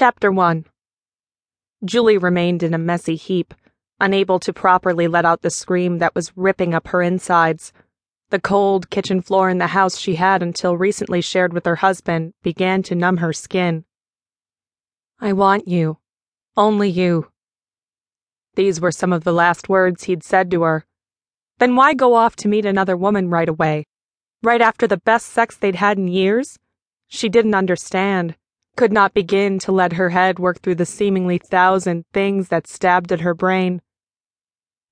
Chapter 1 Julie remained in a messy heap, unable to properly let out the scream that was ripping up her insides. The cold kitchen floor in the house she had until recently shared with her husband began to numb her skin. I want you. Only you. These were some of the last words he'd said to her. Then why go off to meet another woman right away? Right after the best sex they'd had in years? She didn't understand could not begin to let her head work through the seemingly thousand things that stabbed at her brain.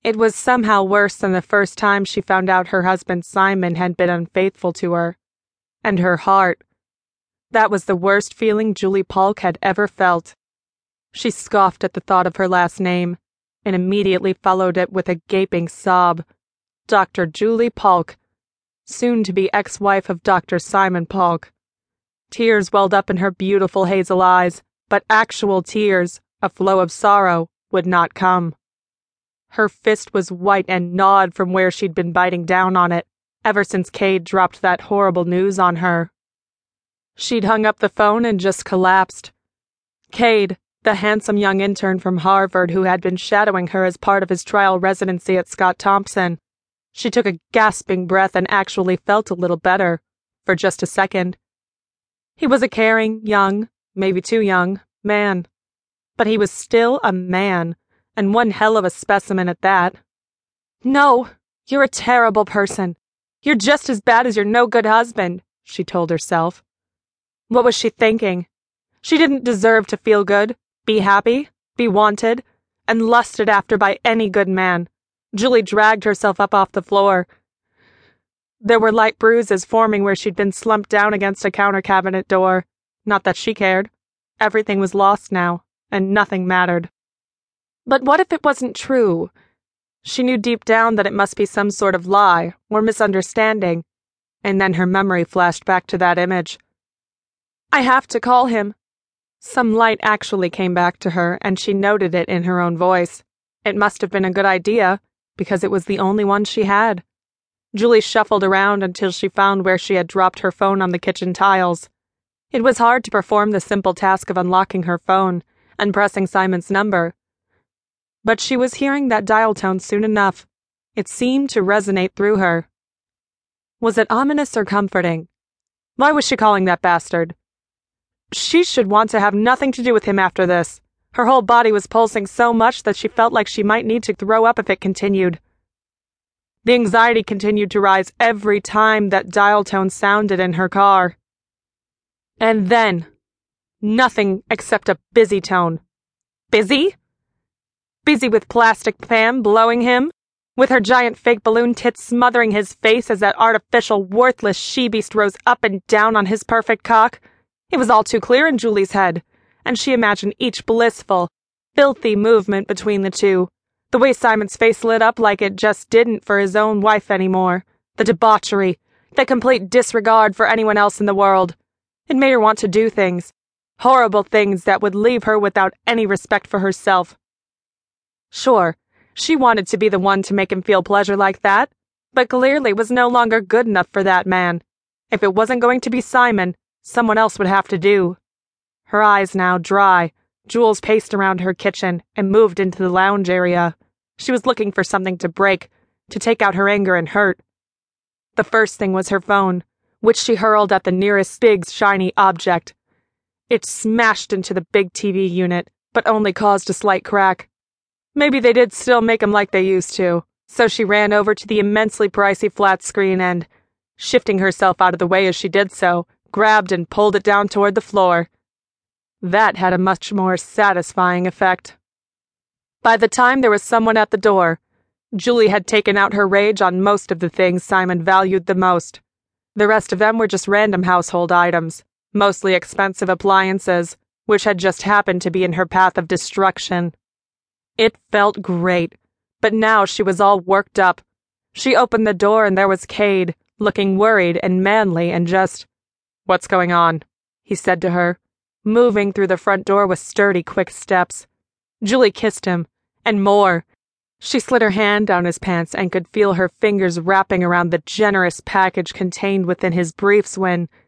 It was somehow worse than the first time she found out her husband Simon had been unfaithful to her. And her heart. That was the worst feeling Julie Polk had ever felt. She scoffed at the thought of her last name and immediately followed it with a gaping sob. Dr. Julie Polk, soon to be ex wife of Dr. Simon Polk. Tears welled up in her beautiful hazel eyes, but actual tears, a flow of sorrow, would not come. Her fist was white and gnawed from where she'd been biting down on it ever since Cade dropped that horrible news on her. She'd hung up the phone and just collapsed. Cade, the handsome young intern from Harvard who had been shadowing her as part of his trial residency at Scott Thompson. She took a gasping breath and actually felt a little better, for just a second. He was a caring, young, maybe too young, man. But he was still a man, and one hell of a specimen at that. No, you're a terrible person. You're just as bad as your no good husband, she told herself. What was she thinking? She didn't deserve to feel good, be happy, be wanted, and lusted after by any good man. Julie dragged herself up off the floor there were light bruises forming where she'd been slumped down against a counter cabinet door. Not that she cared. Everything was lost now, and nothing mattered. But what if it wasn't true? She knew deep down that it must be some sort of lie or misunderstanding, and then her memory flashed back to that image. I have to call him. Some light actually came back to her, and she noted it in her own voice. It must have been a good idea, because it was the only one she had. Julie shuffled around until she found where she had dropped her phone on the kitchen tiles. It was hard to perform the simple task of unlocking her phone and pressing Simon's number. But she was hearing that dial tone soon enough. It seemed to resonate through her. Was it ominous or comforting? Why was she calling that bastard? She should want to have nothing to do with him after this. Her whole body was pulsing so much that she felt like she might need to throw up if it continued. The anxiety continued to rise every time that dial tone sounded in her car. And then, nothing except a busy tone. Busy? Busy with plastic Pam blowing him? With her giant fake balloon tits smothering his face as that artificial, worthless she beast rose up and down on his perfect cock? It was all too clear in Julie's head, and she imagined each blissful, filthy movement between the two the way Simon's face lit up like it just didn't for his own wife anymore. The debauchery. The complete disregard for anyone else in the world. It made her want to do things. Horrible things that would leave her without any respect for herself. Sure, she wanted to be the one to make him feel pleasure like that, but clearly was no longer good enough for that man. If it wasn't going to be Simon, someone else would have to do. Her eyes now dry, Jules paced around her kitchen and moved into the lounge area. She was looking for something to break, to take out her anger and hurt. The first thing was her phone, which she hurled at the nearest big, shiny object. It smashed into the big TV unit, but only caused a slight crack. Maybe they did still make 'em like they used to, so she ran over to the immensely pricey flat screen and, shifting herself out of the way as she did so, grabbed and pulled it down toward the floor. That had a much more satisfying effect. By the time there was someone at the door, Julie had taken out her rage on most of the things Simon valued the most. The rest of them were just random household items, mostly expensive appliances, which had just happened to be in her path of destruction. It felt great, but now she was all worked up. She opened the door and there was Cade, looking worried and manly and just, What's going on? he said to her moving through the front door with sturdy, quick steps. Julie kissed him, and more. She slid her hand down his pants and could feel her fingers wrapping around the generous package contained within his briefs when,